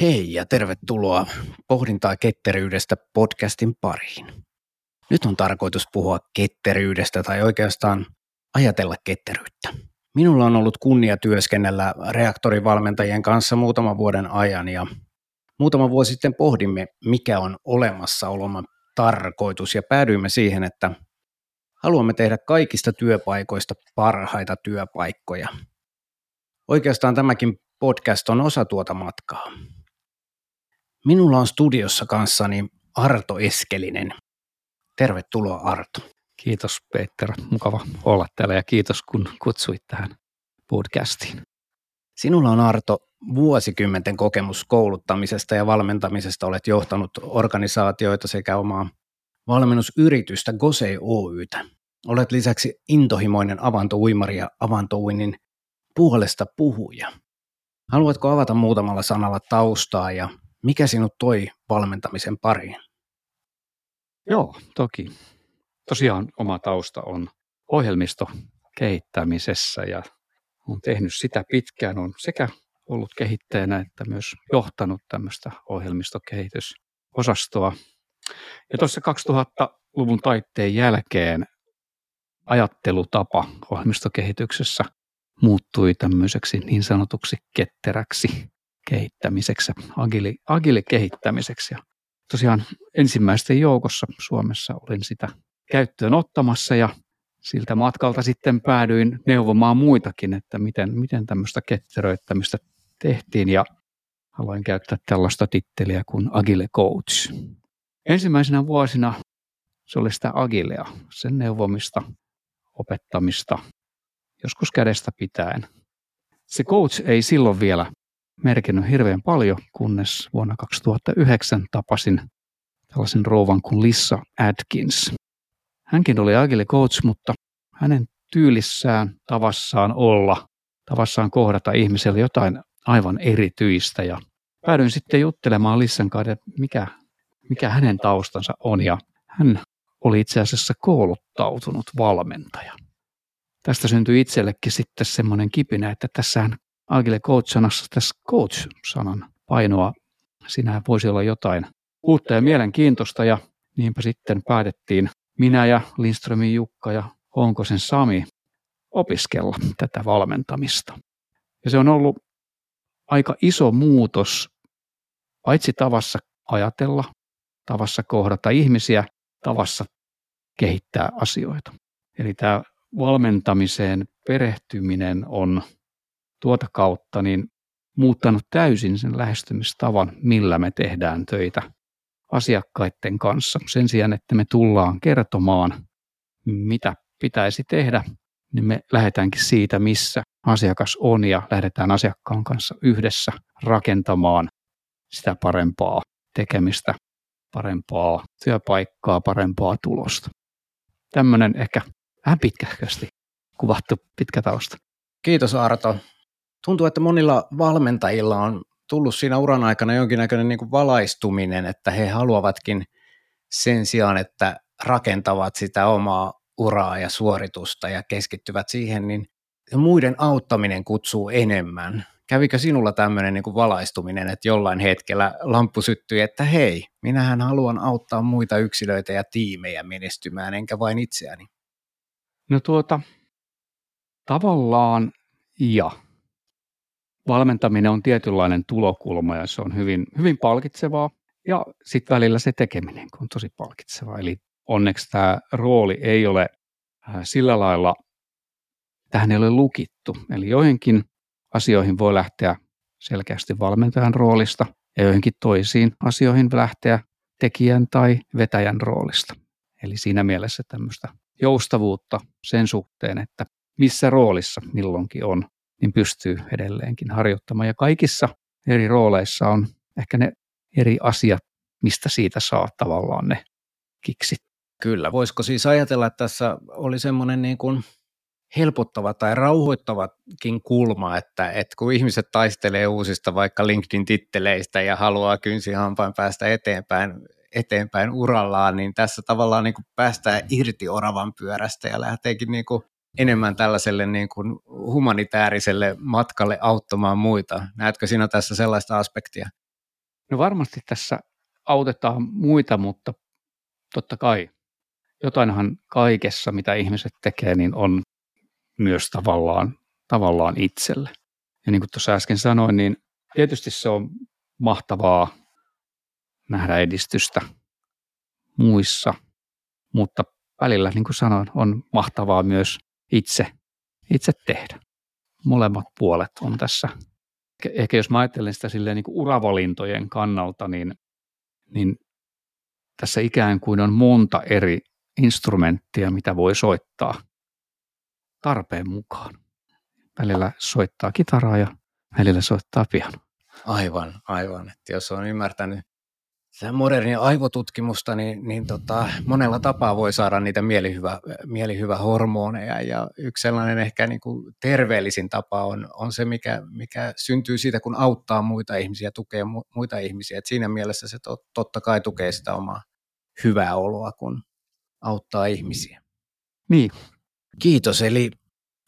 Hei ja tervetuloa Pohdintaa ketteryydestä podcastin pariin. Nyt on tarkoitus puhua ketteryydestä tai oikeastaan ajatella ketteryyttä. Minulla on ollut kunnia työskennellä reaktorivalmentajien kanssa muutaman vuoden ajan ja muutama vuosi sitten pohdimme, mikä on olemassaolomme tarkoitus ja päädyimme siihen, että haluamme tehdä kaikista työpaikoista parhaita työpaikkoja. Oikeastaan tämäkin podcast on osa tuota matkaa. Minulla on studiossa kanssani Arto Eskelinen. Tervetuloa Arto. Kiitos Peter, mukava olla täällä ja kiitos kun kutsuit tähän podcastiin. Sinulla on Arto vuosikymmenten kokemus kouluttamisesta ja valmentamisesta. Olet johtanut organisaatioita sekä omaa valmennusyritystä Gosei Oytä. Olet lisäksi intohimoinen avantouimari ja avantouinnin puolesta puhuja. Haluatko avata muutamalla sanalla taustaa ja mikä sinut toi valmentamisen pariin? Joo, toki. Tosiaan oma tausta on ohjelmisto kehittämisessä ja olen tehnyt sitä pitkään. on sekä ollut kehittäjänä että myös johtanut tämmöistä ohjelmistokehitysosastoa. Ja tuossa 2000-luvun taitteen jälkeen ajattelutapa ohjelmistokehityksessä muuttui tämmöiseksi niin sanotuksi ketteräksi kehittämiseksi, agili, agili kehittämiseksi. Ja tosiaan ensimmäisten joukossa Suomessa olin sitä käyttöön ottamassa ja siltä matkalta sitten päädyin neuvomaan muitakin, että miten, miten tämmöistä ketteröittämistä tehtiin ja aloin käyttää tällaista titteliä kuin Agile Coach. Ensimmäisenä vuosina se oli sitä agilea, sen neuvomista, opettamista, joskus kädestä pitäen. Se coach ei silloin vielä merkinnyt hirveän paljon, kunnes vuonna 2009 tapasin tällaisen rouvan kuin Lissa Atkins. Hänkin oli Agile Coach, mutta hänen tyylissään, tavassaan olla, tavassaan kohdata ihmiselle jotain aivan erityistä. Ja päädyin sitten juttelemaan Lissan kanssa, mikä, mikä hänen taustansa on. Ja hän oli itse asiassa kouluttautunut valmentaja. Tästä syntyi itsellekin sitten semmoinen kipinä, että tässähän Agile Coach-sanassa tässä coach-sanan painoa. Siinä voisi olla jotain uutta ja mielenkiintoista ja niinpä sitten päätettiin minä ja Lindströmin Jukka ja Honkosen Sami opiskella tätä valmentamista. Ja se on ollut aika iso muutos paitsi tavassa ajatella, tavassa kohdata ihmisiä, tavassa kehittää asioita. Eli tämä valmentamiseen perehtyminen on tuota kautta niin muuttanut täysin sen lähestymistavan, millä me tehdään töitä asiakkaiden kanssa. Sen sijaan, että me tullaan kertomaan, mitä pitäisi tehdä, niin me lähdetäänkin siitä, missä asiakas on ja lähdetään asiakkaan kanssa yhdessä rakentamaan sitä parempaa tekemistä, parempaa työpaikkaa, parempaa tulosta. Tämmöinen ehkä vähän pitkähkösti kuvattu pitkä tausta. Kiitos Arto tuntuu, että monilla valmentajilla on tullut siinä uran aikana jonkinnäköinen niin kuin valaistuminen, että he haluavatkin sen sijaan, että rakentavat sitä omaa uraa ja suoritusta ja keskittyvät siihen, niin muiden auttaminen kutsuu enemmän. Kävikö sinulla tämmöinen niin kuin valaistuminen, että jollain hetkellä lamppu syttyi, että hei, minähän haluan auttaa muita yksilöitä ja tiimejä menestymään, enkä vain itseäni? No tuota, tavallaan ja valmentaminen on tietynlainen tulokulma ja se on hyvin, hyvin palkitsevaa. Ja sitten välillä se tekeminen on tosi palkitsevaa. Eli onneksi tämä rooli ei ole äh, sillä lailla, tähän ei ole lukittu. Eli joihinkin asioihin voi lähteä selkeästi valmentajan roolista ja joihinkin toisiin asioihin lähteä tekijän tai vetäjän roolista. Eli siinä mielessä tämmöistä joustavuutta sen suhteen, että missä roolissa milloinkin on niin pystyy edelleenkin harjoittamaan. Ja kaikissa eri rooleissa on ehkä ne eri asiat, mistä siitä saa tavallaan ne kiksit. Kyllä, voisiko siis ajatella, että tässä oli semmoinen niin kuin helpottava tai rauhoittavakin kulma, että, että kun ihmiset taistelee uusista vaikka LinkedIn-titteleistä ja haluaa kynsihampain päästä eteenpäin, eteenpäin urallaan, niin tässä tavallaan niin kuin päästään irti oravan pyörästä ja lähteekin niin kuin enemmän tällaiselle niin kuin humanitaariselle matkalle auttamaan muita. Näetkö sinä tässä sellaista aspektia? No varmasti tässä autetaan muita, mutta totta kai jotainhan kaikessa, mitä ihmiset tekee, niin on myös tavallaan, tavallaan itselle. Ja niin kuin tuossa äsken sanoin, niin tietysti se on mahtavaa nähdä edistystä muissa, mutta välillä, niin kuin sanoin, on mahtavaa myös itse, itse tehdä. Molemmat puolet on tässä. Ehkä jos mä ajattelen sitä silleen niin kuin uravalintojen kannalta, niin, niin tässä ikään kuin on monta eri instrumenttia, mitä voi soittaa tarpeen mukaan. Välillä soittaa kitaraa ja välillä soittaa piano. Aivan, aivan. Että jos on ymmärtänyt sitä modernia aivotutkimusta, niin, niin tota, monella tapaa voi saada niitä mielihyvä, mielihyvähormoneja. Ja yksi sellainen ehkä niin kuin terveellisin tapa on, on se, mikä, mikä syntyy siitä, kun auttaa muita ihmisiä, tukee muita ihmisiä. Et siinä mielessä se tot, totta kai tukee sitä omaa hyvää oloa, kun auttaa ihmisiä. Niin. Kiitos. Eli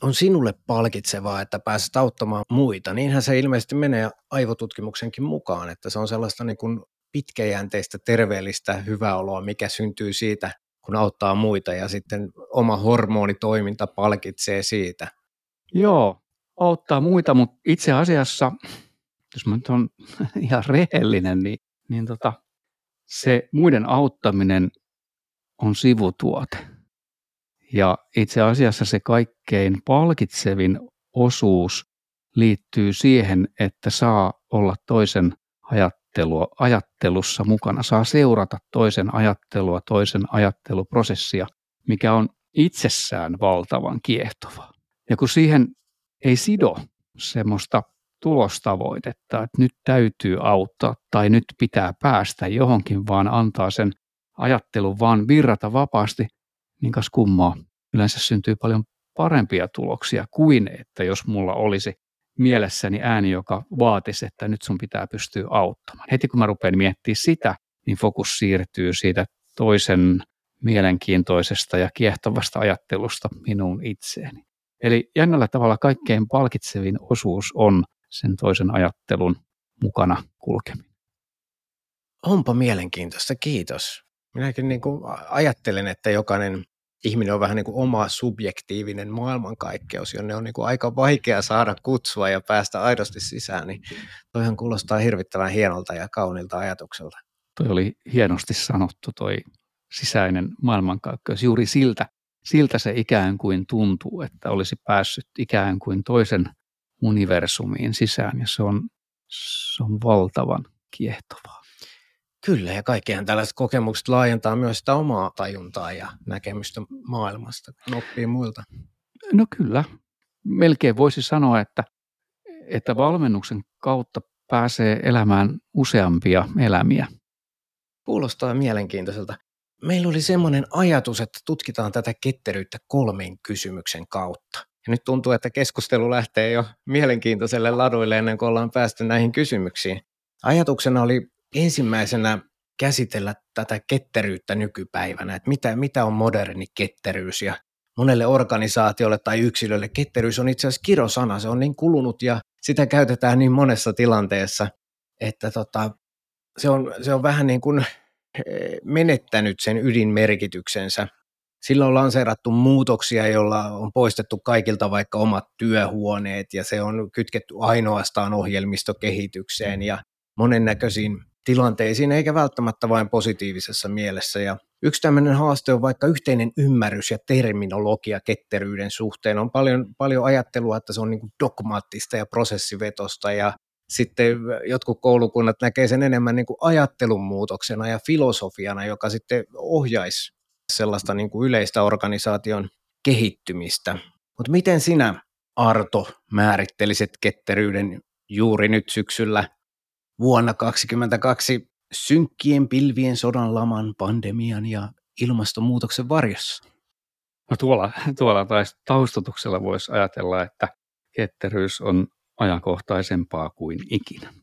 on sinulle palkitsevaa, että pääset auttamaan muita. Niinhän se ilmeisesti menee aivotutkimuksenkin mukaan, että se on sellaista niin kuin pitkäjänteistä, terveellistä hyväoloa, mikä syntyy siitä, kun auttaa muita ja sitten oma hormonitoiminta palkitsee siitä. Joo, auttaa muita, mutta itse asiassa, jos mä nyt on ihan rehellinen, niin, niin tota, se muiden auttaminen on sivutuote. Ja itse asiassa se kaikkein palkitsevin osuus liittyy siihen, että saa olla toisen ajattelua, ajattelussa mukana, saa seurata toisen ajattelua, toisen ajatteluprosessia, mikä on itsessään valtavan kiehtovaa. Ja kun siihen ei sido semmoista tulostavoitetta, että nyt täytyy auttaa tai nyt pitää päästä johonkin, vaan antaa sen ajattelun vaan virrata vapaasti, niin kas kummaa, yleensä syntyy paljon parempia tuloksia kuin että jos mulla olisi mielessäni ääni, joka vaatisi, että nyt sun pitää pystyä auttamaan. Heti kun mä rupean miettimään sitä, niin fokus siirtyy siitä toisen mielenkiintoisesta ja kiehtovasta ajattelusta minuun itseeni. Eli jännällä tavalla kaikkein palkitsevin osuus on sen toisen ajattelun mukana kulkeminen. Onpa mielenkiintoista, kiitos. Minäkin niin kuin ajattelen, että jokainen ihminen on vähän niin kuin oma subjektiivinen maailmankaikkeus, jonne on niin kuin aika vaikea saada kutsua ja päästä aidosti sisään, niin toihan kuulostaa hirvittävän hienolta ja kaunilta ajatukselta. Toi oli hienosti sanottu toi sisäinen maailmankaikkeus. Juuri siltä, siltä se ikään kuin tuntuu, että olisi päässyt ikään kuin toisen universumiin sisään ja se on, se on valtavan kiehtovaa. Kyllä, ja kaikkihan tällaiset kokemukset laajentaa myös sitä omaa tajuntaa ja näkemystä maailmasta, kun oppii muilta. No kyllä. Melkein voisi sanoa, että, että valmennuksen kautta pääsee elämään useampia elämiä. Kuulostaa mielenkiintoiselta. Meillä oli semmoinen ajatus, että tutkitaan tätä ketteryyttä kolmen kysymyksen kautta. Ja nyt tuntuu, että keskustelu lähtee jo mielenkiintoiselle laduille ennen kuin ollaan päästy näihin kysymyksiin. Ajatuksena oli ensimmäisenä käsitellä tätä ketteryyttä nykypäivänä, että mitä, mitä on moderni ketteryys ja monelle organisaatiolle tai yksilölle ketteryys on itse asiassa kirosana, se on niin kulunut ja sitä käytetään niin monessa tilanteessa, että tota, se, on, se on vähän niin kuin eh, menettänyt sen ydinmerkityksensä. Sillä on lanseerattu muutoksia, joilla on poistettu kaikilta vaikka omat työhuoneet ja se on kytketty ainoastaan ohjelmistokehitykseen ja monennäköisiin tilanteisiin, eikä välttämättä vain positiivisessa mielessä. Ja yksi tämmöinen haaste on vaikka yhteinen ymmärrys ja terminologia ketteryyden suhteen. On paljon, paljon ajattelua, että se on niin kuin dogmaattista ja prosessivetosta ja sitten jotkut koulukunnat näkee sen enemmän niin kuin ajattelun muutoksena ja filosofiana, joka sitten ohjaisi sellaista niin kuin yleistä organisaation kehittymistä. Mutta miten sinä, Arto, määrittelisit ketteryyden juuri nyt syksyllä vuonna 2022 synkkien pilvien sodan laman, pandemian ja ilmastonmuutoksen varjossa? No tuolla, tuolla taustatuksella voisi ajatella, että ketteryys on ajankohtaisempaa kuin ikinä.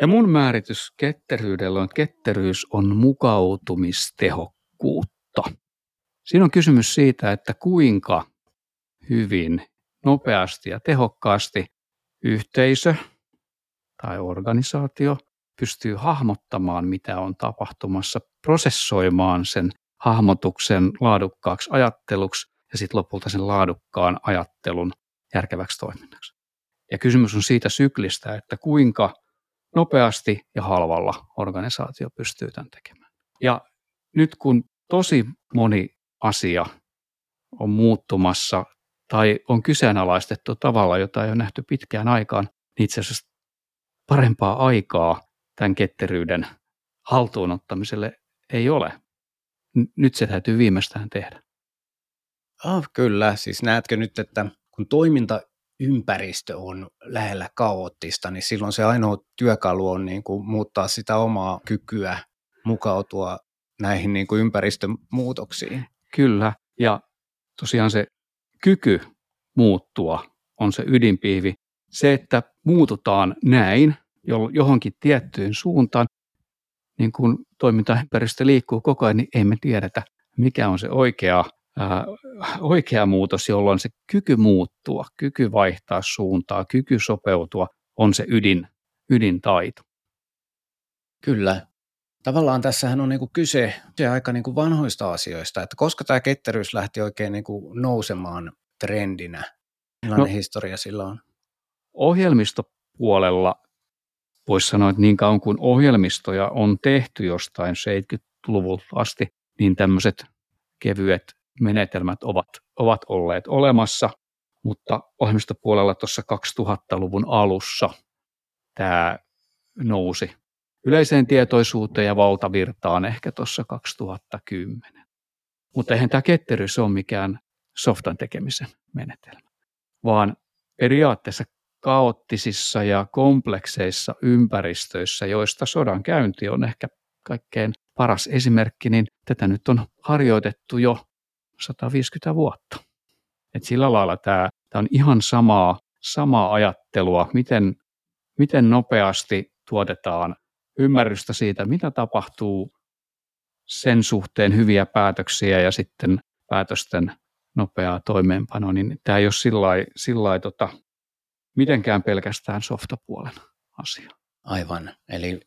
Ja mun määritys ketteryydellä on, että ketteryys on mukautumistehokkuutta. Siinä on kysymys siitä, että kuinka hyvin, nopeasti ja tehokkaasti yhteisö, tai organisaatio pystyy hahmottamaan, mitä on tapahtumassa, prosessoimaan sen hahmotuksen laadukkaaksi ajatteluksi ja sitten lopulta sen laadukkaan ajattelun järkeväksi toiminnaksi. Ja kysymys on siitä syklistä, että kuinka nopeasti ja halvalla organisaatio pystyy tämän tekemään. Ja nyt kun tosi moni asia on muuttumassa tai on kyseenalaistettu tavalla, jota ei ole nähty pitkään aikaan, niin itse asiassa parempaa aikaa tämän ketteryyden haltuunottamiselle ei ole. Nyt se täytyy viimeistään tehdä. Oh, kyllä, siis näetkö nyt, että kun toimintaympäristö on lähellä kaoottista, niin silloin se ainoa työkalu on niin kuin muuttaa sitä omaa kykyä mukautua näihin niin kuin ympäristön muutoksiin. Kyllä, ja tosiaan se kyky muuttua on se ydinpiivi. Se, että muututaan näin johonkin tiettyyn suuntaan, niin kun toimintaympäristö liikkuu koko ajan, niin ei me tiedetä, mikä on se oikea, ää, oikea muutos, jolloin se kyky muuttua, kyky vaihtaa suuntaa, kyky sopeutua on se ydin, ydintaito. Kyllä. Tavallaan tässähän on niinku kyse, kyse aika niinku vanhoista asioista, että koska tämä ketteryys lähti oikein niinku nousemaan trendinä, millainen no, historia sillä on? Ohjelmistopuolella voisi sanoa, että niin kauan kuin ohjelmistoja on tehty jostain 70-luvulta asti, niin tämmöiset kevyet menetelmät ovat, ovat olleet olemassa, mutta ohjelmistopuolella tuossa 2000-luvun alussa tämä nousi yleiseen tietoisuuteen ja valtavirtaan ehkä tuossa 2010. Mutta eihän tämä ketteryys ole mikään softan tekemisen menetelmä, vaan periaatteessa kaoottisissa ja komplekseissa ympäristöissä, joista sodan käynti on ehkä kaikkein paras esimerkki, niin tätä nyt on harjoitettu jo 150 vuotta. Et sillä lailla tämä, tämä on ihan samaa, samaa ajattelua, miten, miten nopeasti tuotetaan ymmärrystä siitä, mitä tapahtuu sen suhteen hyviä päätöksiä ja sitten päätösten nopeaa toimeenpanoa, niin tämä ei ole sillä tota, mitenkään pelkästään softapuolen asia. Aivan. Eli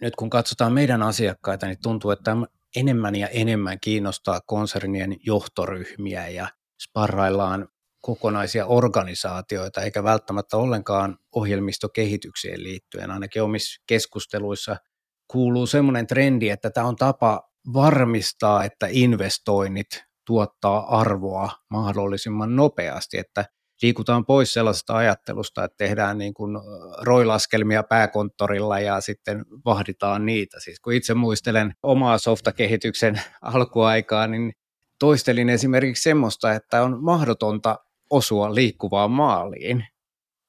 nyt kun katsotaan meidän asiakkaita, niin tuntuu, että enemmän ja enemmän kiinnostaa konsernien johtoryhmiä ja sparraillaan kokonaisia organisaatioita, eikä välttämättä ollenkaan ohjelmistokehitykseen liittyen. Ainakin omissa keskusteluissa kuuluu semmoinen trendi, että tämä on tapa varmistaa, että investoinnit tuottaa arvoa mahdollisimman nopeasti, että liikutaan pois sellaisesta ajattelusta, että tehdään niin kuin roilaskelmia pääkonttorilla ja sitten vahditaan niitä. Siis kun itse muistelen omaa softakehityksen alkuaikaa, niin toistelin esimerkiksi semmoista, että on mahdotonta osua liikkuvaan maaliin.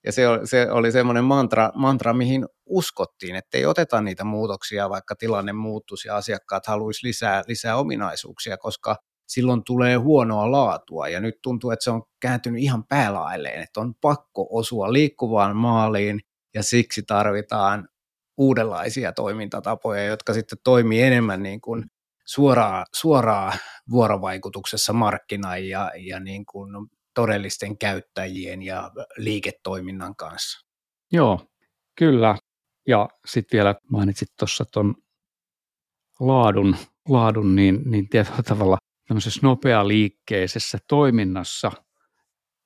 Ja se oli, se oli semmoinen mantra, mantra, mihin uskottiin, että ei oteta niitä muutoksia, vaikka tilanne muuttuisi ja asiakkaat haluaisi lisää, lisää ominaisuuksia, koska silloin tulee huonoa laatua. Ja nyt tuntuu, että se on kääntynyt ihan päälailleen, että on pakko osua liikkuvaan maaliin ja siksi tarvitaan uudenlaisia toimintatapoja, jotka sitten toimii enemmän niin kuin suoraa, suoraa vuorovaikutuksessa markkinaan ja, ja niin kuin todellisten käyttäjien ja liiketoiminnan kanssa. Joo, kyllä. Ja sitten vielä mainitsit tuossa tuon laadun, laadun niin, niin tietyllä tavalla tämmöisessä nopealiikkeisessä toiminnassa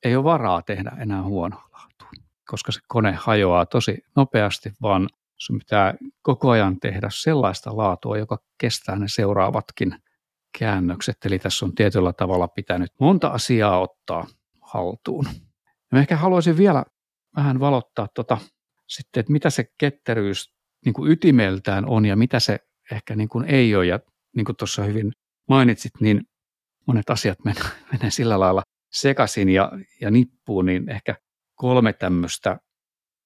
ei ole varaa tehdä enää huonoa laatua, koska se kone hajoaa tosi nopeasti, vaan sun pitää koko ajan tehdä sellaista laatua, joka kestää ne seuraavatkin käännökset. Eli tässä on tietyllä tavalla pitänyt monta asiaa ottaa haltuun. Ja ehkä haluaisin vielä vähän valottaa tota, sitten, että mitä se ketteryys niin kuin ytimeltään on ja mitä se ehkä niin kuin ei ole. Ja niin kuin tuossa hyvin mainitsit, niin monet asiat menee, menee sillä lailla sekaisin ja, ja nippuun, niin ehkä kolme tämmöistä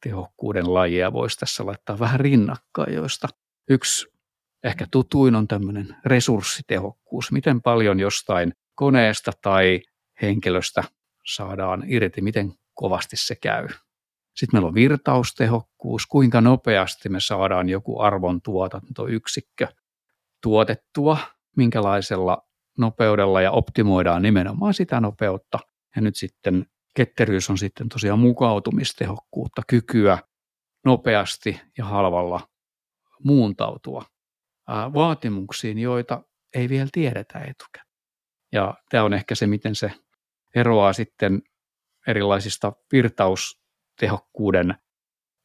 tehokkuuden lajia voisi tässä laittaa vähän rinnakkain, joista yksi ehkä tutuin on tämmöinen resurssitehokkuus. Miten paljon jostain koneesta tai henkilöstä saadaan irti, miten kovasti se käy. Sitten meillä on virtaustehokkuus, kuinka nopeasti me saadaan joku arvon tuotantoyksikkö tuotettua, minkälaisella nopeudella ja optimoidaan nimenomaan sitä nopeutta. Ja nyt sitten ketteryys on sitten tosiaan mukautumistehokkuutta, kykyä nopeasti ja halvalla muuntautua vaatimuksiin, joita ei vielä tiedetä etukäteen. Ja tämä on ehkä se, miten se eroaa sitten erilaisista virtaustehokkuuden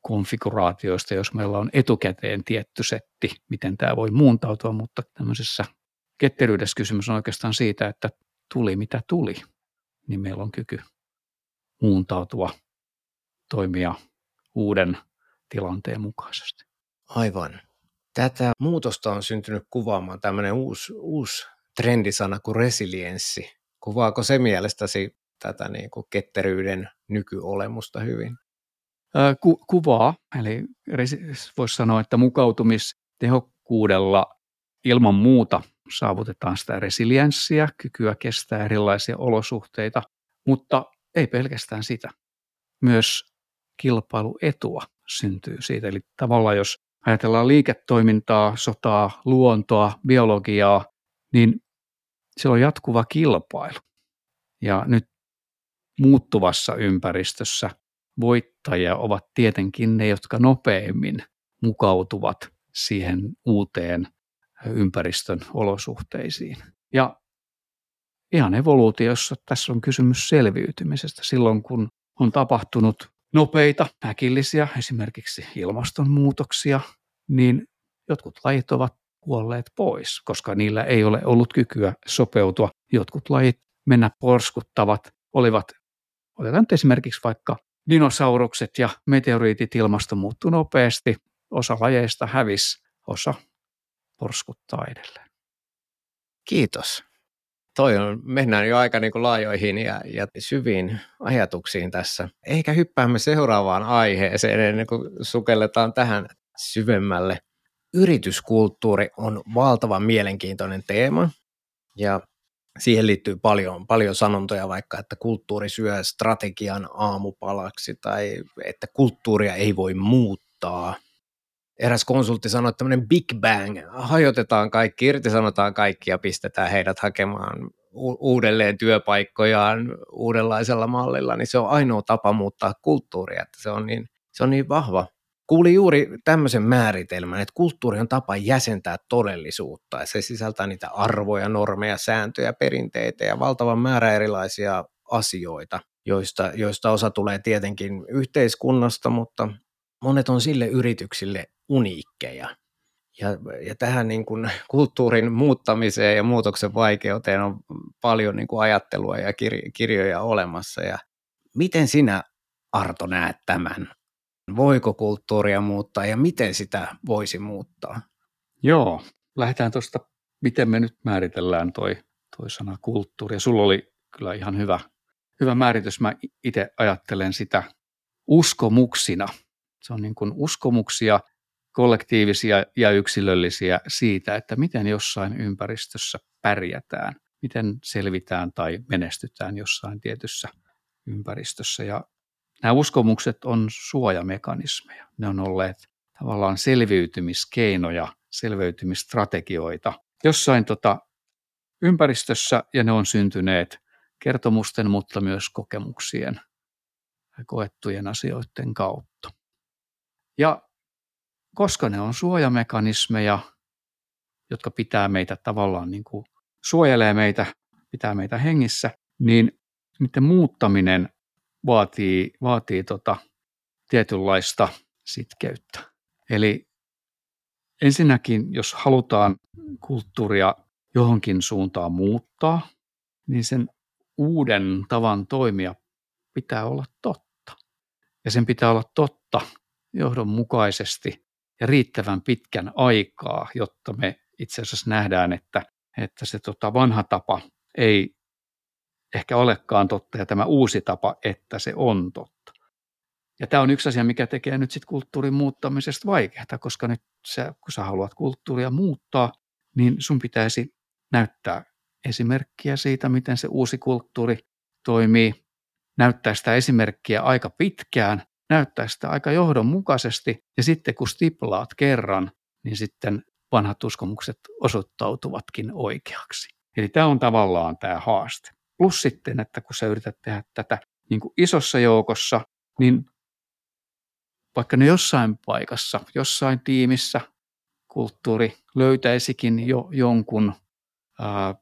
konfiguraatioista, jos meillä on etukäteen tietty setti, miten tämä voi muuntautua, mutta tämmöisessä ketteryydessä kysymys on oikeastaan siitä, että tuli mitä tuli, niin meillä on kyky muuntautua, toimia uuden tilanteen mukaisesti. Aivan. Tätä muutosta on syntynyt kuvaamaan tämmöinen uusi, uusi trendisana kuin resilienssi. Kuvaako se mielestäsi tätä niin kuin ketteryyden nykyolemusta hyvin? Ku, kuvaa, eli voisi sanoa, että mukautumistehokkuudella ilman muuta saavutetaan sitä resilienssiä, kykyä kestää erilaisia olosuhteita, mutta ei pelkästään sitä. Myös kilpailuetua syntyy siitä. Eli tavallaan jos ajatellaan liiketoimintaa, sotaa, luontoa, biologiaa, niin se on jatkuva kilpailu. Ja nyt muuttuvassa ympäristössä voittajia ovat tietenkin ne, jotka nopeimmin mukautuvat siihen uuteen ympäristön olosuhteisiin. Ja ihan evoluutiossa tässä on kysymys selviytymisestä. Silloin kun on tapahtunut nopeita, äkillisiä, esimerkiksi ilmastonmuutoksia, niin jotkut lajit ovat kuolleet pois, koska niillä ei ole ollut kykyä sopeutua. Jotkut lajit mennä porskuttavat olivat, otetaan nyt esimerkiksi vaikka dinosaurukset ja meteoriitit ilmasto muuttui nopeasti, osa lajeista hävisi, osa porskuttaa edelleen. Kiitos. Toi on, mennään jo aika niin kuin laajoihin ja, ja syviin ajatuksiin tässä. Ehkä hyppäämme seuraavaan aiheeseen ennen kuin sukelletaan tähän syvemmälle. Yrityskulttuuri on valtavan mielenkiintoinen teema ja siihen liittyy paljon, paljon sanontoja vaikka, että kulttuuri syö strategian aamupalaksi tai että kulttuuria ei voi muuttaa. Eräs konsultti sanoi, että tämmöinen big bang, hajotetaan kaikki, irtisanotaan kaikki ja pistetään heidät hakemaan uudelleen työpaikkojaan uudenlaisella mallilla, niin se on ainoa tapa muuttaa kulttuuria, että se on niin, se on niin vahva Kuulin juuri tämmöisen määritelmän, että kulttuuri on tapa jäsentää todellisuutta. Se sisältää niitä arvoja, normeja, sääntöjä, perinteitä ja valtavan määrä erilaisia asioita, joista, joista osa tulee tietenkin yhteiskunnasta, mutta monet on sille yrityksille uniikkeja. Ja, ja tähän niin kuin kulttuurin muuttamiseen ja muutoksen vaikeuteen on paljon niin kuin ajattelua ja kirjoja olemassa. Ja miten sinä, Arto, näet tämän? Voiko kulttuuria muuttaa ja miten sitä voisi muuttaa? Joo, lähdetään tuosta, miten me nyt määritellään toi, toi sana kulttuuri. Ja sulla oli kyllä ihan hyvä, hyvä määritys. Mä itse ajattelen sitä uskomuksina. Se on niin kuin uskomuksia, kollektiivisia ja yksilöllisiä siitä, että miten jossain ympäristössä pärjätään, miten selvitään tai menestytään jossain tietyssä ympäristössä. Ja Nämä uskomukset on suojamekanismeja. Ne on olleet tavallaan selviytymiskeinoja, selviytymistrategioita jossain tota ympäristössä ja ne on syntyneet kertomusten, mutta myös kokemuksien koettujen asioiden kautta. Ja koska ne on suojamekanismeja, jotka pitää meitä tavallaan niin kuin suojelee meitä, pitää meitä hengissä, niin niiden muuttaminen vaatii, vaatii tota tietynlaista sitkeyttä. Eli ensinnäkin, jos halutaan kulttuuria johonkin suuntaan muuttaa, niin sen uuden tavan toimia pitää olla totta. Ja sen pitää olla totta johdonmukaisesti ja riittävän pitkän aikaa, jotta me itse asiassa nähdään, että, että se tota vanha tapa ei ehkä olekaan totta ja tämä uusi tapa, että se on totta. Ja tämä on yksi asia, mikä tekee nyt sitten kulttuurin muuttamisesta vaikeaa, koska nyt sä, kun sä haluat kulttuuria muuttaa, niin sun pitäisi näyttää esimerkkiä siitä, miten se uusi kulttuuri toimii, näyttää sitä esimerkkiä aika pitkään, näyttää sitä aika johdonmukaisesti, ja sitten kun stiplaat kerran, niin sitten vanhat uskomukset osoittautuvatkin oikeaksi. Eli tämä on tavallaan tämä haaste. Plus sitten, että kun sä yrität tehdä tätä niin kuin isossa joukossa, niin vaikka ne jossain paikassa, jossain tiimissä kulttuuri löytäisikin jo jonkun, ää,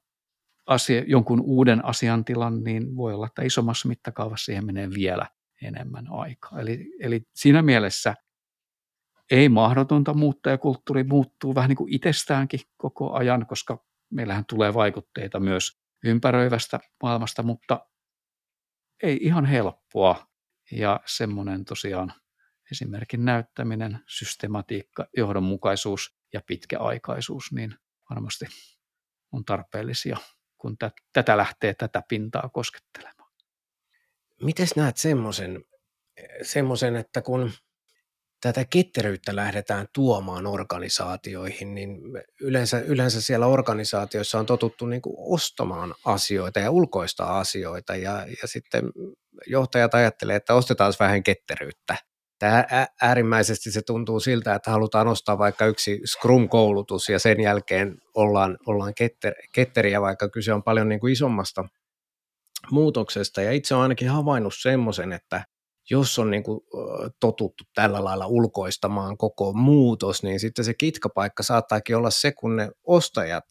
asia, jonkun uuden asiantilan, niin voi olla, että isommassa mittakaavassa siihen menee vielä enemmän aikaa. Eli, eli siinä mielessä ei mahdotonta muuttaa ja kulttuuri muuttuu vähän niin kuin itsestäänkin koko ajan, koska meillähän tulee vaikutteita myös ympäröivästä maailmasta, mutta ei ihan helppoa. Ja semmoinen tosiaan esimerkin näyttäminen, systematiikka, johdonmukaisuus ja pitkäaikaisuus, niin varmasti on tarpeellisia, kun tätä lähtee tätä pintaa koskettelemaan. Miten näet semmoisen, semmoisen, että kun tätä ketteryyttä lähdetään tuomaan organisaatioihin, niin yleensä, yleensä siellä organisaatioissa on totuttu niin kuin ostamaan asioita ja ulkoista asioita ja, ja sitten johtajat ajattelee, että ostetaan vähän ketteryyttä. Tämä äärimmäisesti se tuntuu siltä, että halutaan ostaa vaikka yksi Scrum-koulutus ja sen jälkeen ollaan, ollaan ketter, ketteriä, vaikka kyse on paljon niin kuin isommasta muutoksesta. Ja itse olen ainakin havainnut semmoisen, että jos on niin kuin, totuttu tällä lailla ulkoistamaan koko muutos, niin sitten se kitkapaikka saattaakin olla se, kun ne ostajat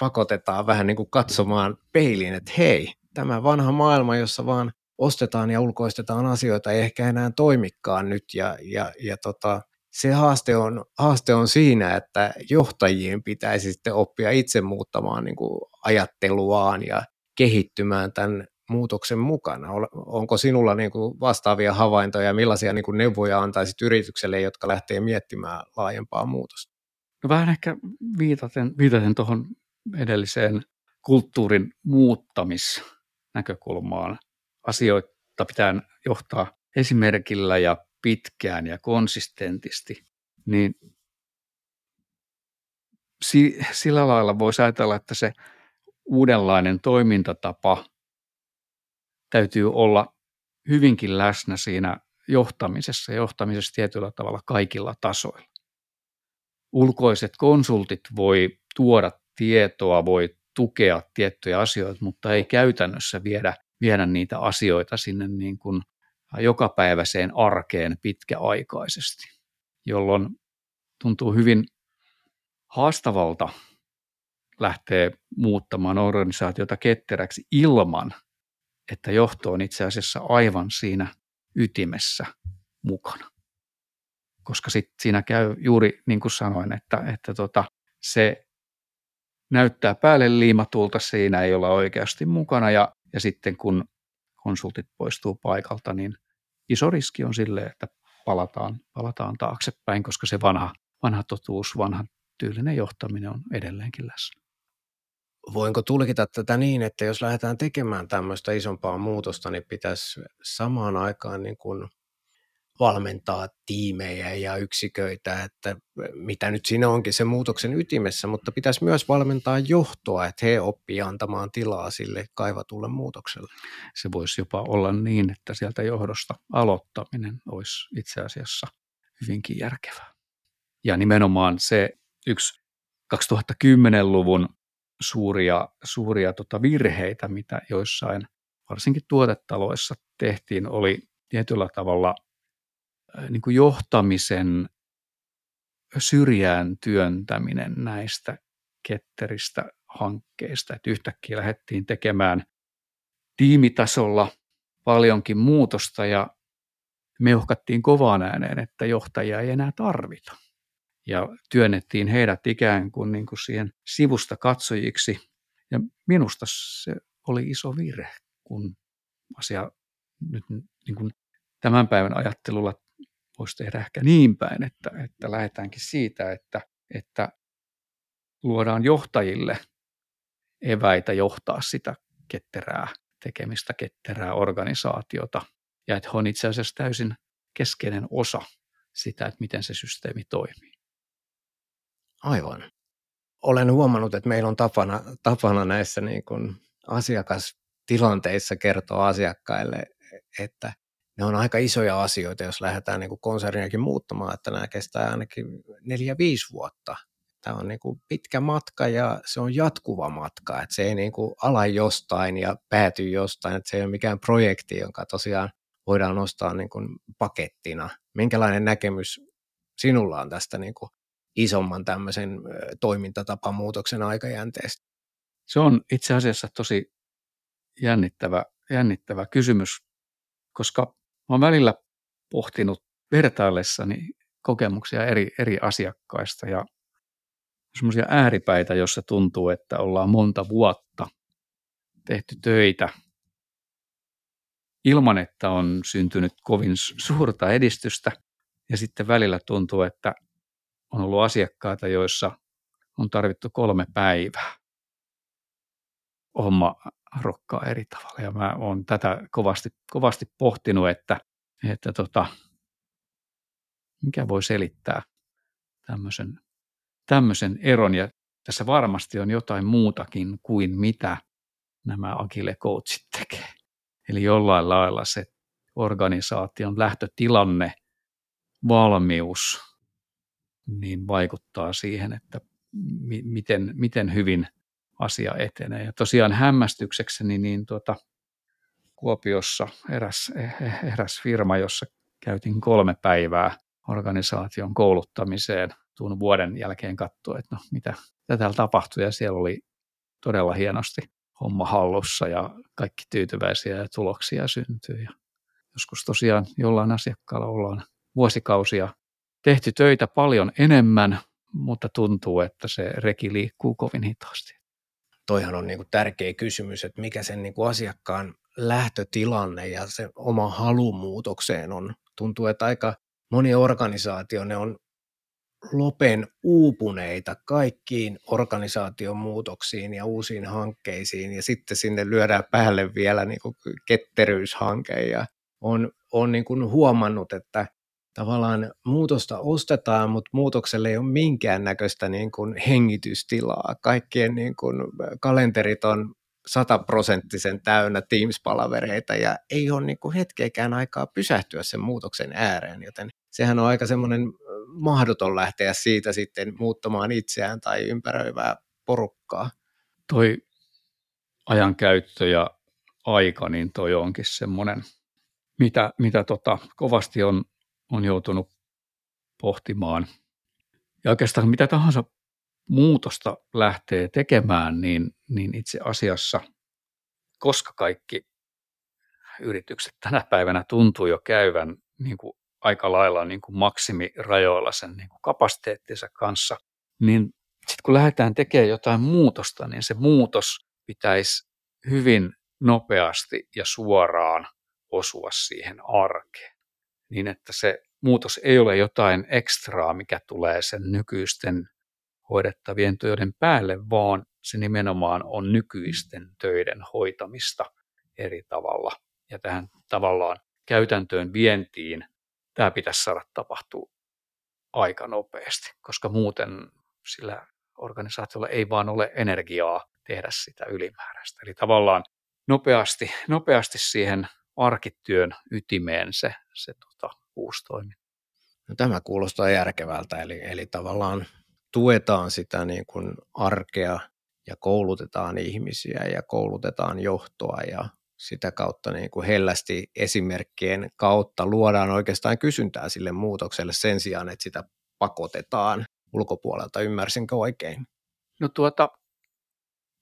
pakotetaan vähän niin kuin katsomaan peiliin, että hei, tämä vanha maailma, jossa vaan ostetaan ja ulkoistetaan asioita, ei ehkä enää toimikaan nyt, ja, ja, ja tota, se haaste on, haaste on siinä, että johtajien pitäisi sitten oppia itse muuttamaan niin kuin ajatteluaan ja kehittymään tämän muutoksen mukana? Onko sinulla niin kuin vastaavia havaintoja ja millaisia niin kuin neuvoja antaisit yritykselle, jotka lähtee miettimään laajempaa muutosta? No vähän ehkä viitaten, viitaten tuohon edelliseen kulttuurin muuttamisnäkökulmaan. Asioita pitää johtaa esimerkillä ja pitkään ja konsistentisti, niin sillä lailla voisi ajatella, että se uudenlainen toimintatapa täytyy olla hyvinkin läsnä siinä johtamisessa johtamisessa tietyllä tavalla kaikilla tasoilla. Ulkoiset konsultit voi tuoda tietoa, voi tukea tiettyjä asioita, mutta ei käytännössä viedä, viedä niitä asioita sinne niin kuin jokapäiväiseen arkeen pitkäaikaisesti, jolloin tuntuu hyvin haastavalta lähteä muuttamaan organisaatiota ketteräksi ilman, että johto on itse asiassa aivan siinä ytimessä mukana. Koska sit siinä käy juuri niin kuin sanoin, että, että tota, se näyttää päälle liimatulta, siinä ei olla oikeasti mukana ja, ja sitten kun konsultit poistuu paikalta, niin iso riski on sille, että palataan, palataan taaksepäin, koska se vanha, vanha totuus, vanha tyylinen johtaminen on edelleenkin läsnä voinko tulkita tätä niin, että jos lähdetään tekemään tämmöistä isompaa muutosta, niin pitäisi samaan aikaan niin kuin valmentaa tiimejä ja yksiköitä, että mitä nyt siinä onkin se muutoksen ytimessä, mutta pitäisi myös valmentaa johtoa, että he oppii antamaan tilaa sille kaivatulle muutokselle. Se voisi jopa olla niin, että sieltä johdosta aloittaminen olisi itse asiassa hyvinkin järkevää. Ja nimenomaan se yksi 2010-luvun suuria, suuria tota virheitä, mitä joissain varsinkin tuotetaloissa tehtiin, oli tietyllä tavalla niin kuin johtamisen syrjään työntäminen näistä ketteristä hankkeista. Että yhtäkkiä lähdettiin tekemään tiimitasolla paljonkin muutosta ja meuhkattiin kovaan ääneen, että johtajia ei enää tarvita ja työnnettiin heidät ikään kuin, niin kuin siihen sivusta katsojiksi. Ja minusta se oli iso virhe, kun asia nyt niin kuin tämän päivän ajattelulla voisi tehdä ehkä niin päin, että, että lähdetäänkin siitä, että, että luodaan johtajille eväitä johtaa sitä ketterää tekemistä, ketterää organisaatiota, ja että he on itse asiassa täysin keskeinen osa sitä, että miten se systeemi toimii. Aivan. Olen huomannut, että meillä on tapana, tapana näissä niin kuin asiakastilanteissa kertoa asiakkaille, että ne on aika isoja asioita, jos lähdetään niin konserniakin muuttamaan, että nämä kestää ainakin neljä, viisi vuotta. Tämä on niin kuin pitkä matka ja se on jatkuva matka, että se ei niin kuin ala jostain ja pääty jostain, että se ei ole mikään projekti, jonka tosiaan voidaan nostaa niin kuin pakettina. Minkälainen näkemys sinulla on tästä niin kuin isomman tämmöisen toimintatapamuutoksen aikajänteestä? Se on itse asiassa tosi jännittävä, jännittävä kysymys, koska olen välillä pohtinut vertaillessani kokemuksia eri, eri asiakkaista ja semmoisia ääripäitä, jossa tuntuu, että ollaan monta vuotta tehty töitä ilman, että on syntynyt kovin suurta edistystä. Ja sitten välillä tuntuu, että on ollut asiakkaita, joissa on tarvittu kolme päivää. Homma rokkaa eri tavalla. Ja mä oon tätä kovasti, kovasti pohtinut, että, että tota, mikä voi selittää tämmöisen, tämmöisen eron. Ja tässä varmasti on jotain muutakin kuin mitä nämä agile coachit tekee. Eli jollain lailla se organisaation lähtötilanne, valmius, niin vaikuttaa siihen, että mi- miten, miten hyvin asia etenee. Ja tosiaan hämmästyksekseni niin tuota, Kuopiossa eräs, eräs firma, jossa käytin kolme päivää organisaation kouluttamiseen tuon vuoden jälkeen katsoa, että no mitä, mitä täällä tapahtui ja siellä oli todella hienosti homma hallussa ja kaikki tyytyväisiä ja tuloksia syntyy. Ja joskus tosiaan jollain asiakkaalla ollaan vuosikausia tehty töitä paljon enemmän, mutta tuntuu, että se reki liikkuu kovin hitaasti. Toihan on niin kuin tärkeä kysymys, että mikä sen niin kuin asiakkaan lähtötilanne ja se oma halu muutokseen on. Tuntuu, että aika moni organisaatio ne on lopen uupuneita kaikkiin organisaation muutoksiin ja uusiin hankkeisiin ja sitten sinne lyödään päälle vielä niin kuin ketteryyshanke ja on, on niin kuin huomannut, että tavallaan muutosta ostetaan, mutta muutokselle ei ole minkäännäköistä niin kuin hengitystilaa. Kaikkien niin kuin kalenterit on sataprosenttisen täynnä Teams-palavereita ja ei ole niin kuin hetkeäkään aikaa pysähtyä sen muutoksen ääreen, joten sehän on aika semmoinen mahdoton lähteä siitä sitten muuttamaan itseään tai ympäröivää porukkaa. Toi ajankäyttö ja aika, niin toi onkin semmoinen, mitä, mitä tota, kovasti on, on joutunut pohtimaan. Ja oikeastaan mitä tahansa muutosta lähtee tekemään, niin, niin itse asiassa, koska kaikki yritykset tänä päivänä tuntuu jo käyvän niin kuin aika lailla niin kuin maksimirajoilla sen niin kuin kapasiteettinsa kanssa, niin sitten kun lähdetään tekemään jotain muutosta, niin se muutos pitäisi hyvin nopeasti ja suoraan osua siihen arkeen. Niin että se muutos ei ole jotain ekstraa, mikä tulee sen nykyisten hoidettavien töiden päälle, vaan se nimenomaan on nykyisten töiden hoitamista eri tavalla. Ja tähän tavallaan käytäntöön vientiin tämä pitäisi saada tapahtua aika nopeasti, koska muuten sillä organisaatiolla ei vaan ole energiaa tehdä sitä ylimääräistä. Eli tavallaan nopeasti, nopeasti siihen arkityön ytimeen se, se tota, uusi toiminta. No, tämä kuulostaa järkevältä, eli, eli tavallaan tuetaan sitä niin kuin arkea ja koulutetaan ihmisiä ja koulutetaan johtoa ja sitä kautta niin kuin hellästi esimerkkien kautta luodaan oikeastaan kysyntää sille muutokselle sen sijaan, että sitä pakotetaan ulkopuolelta. Ymmärsinkö oikein? No tuota,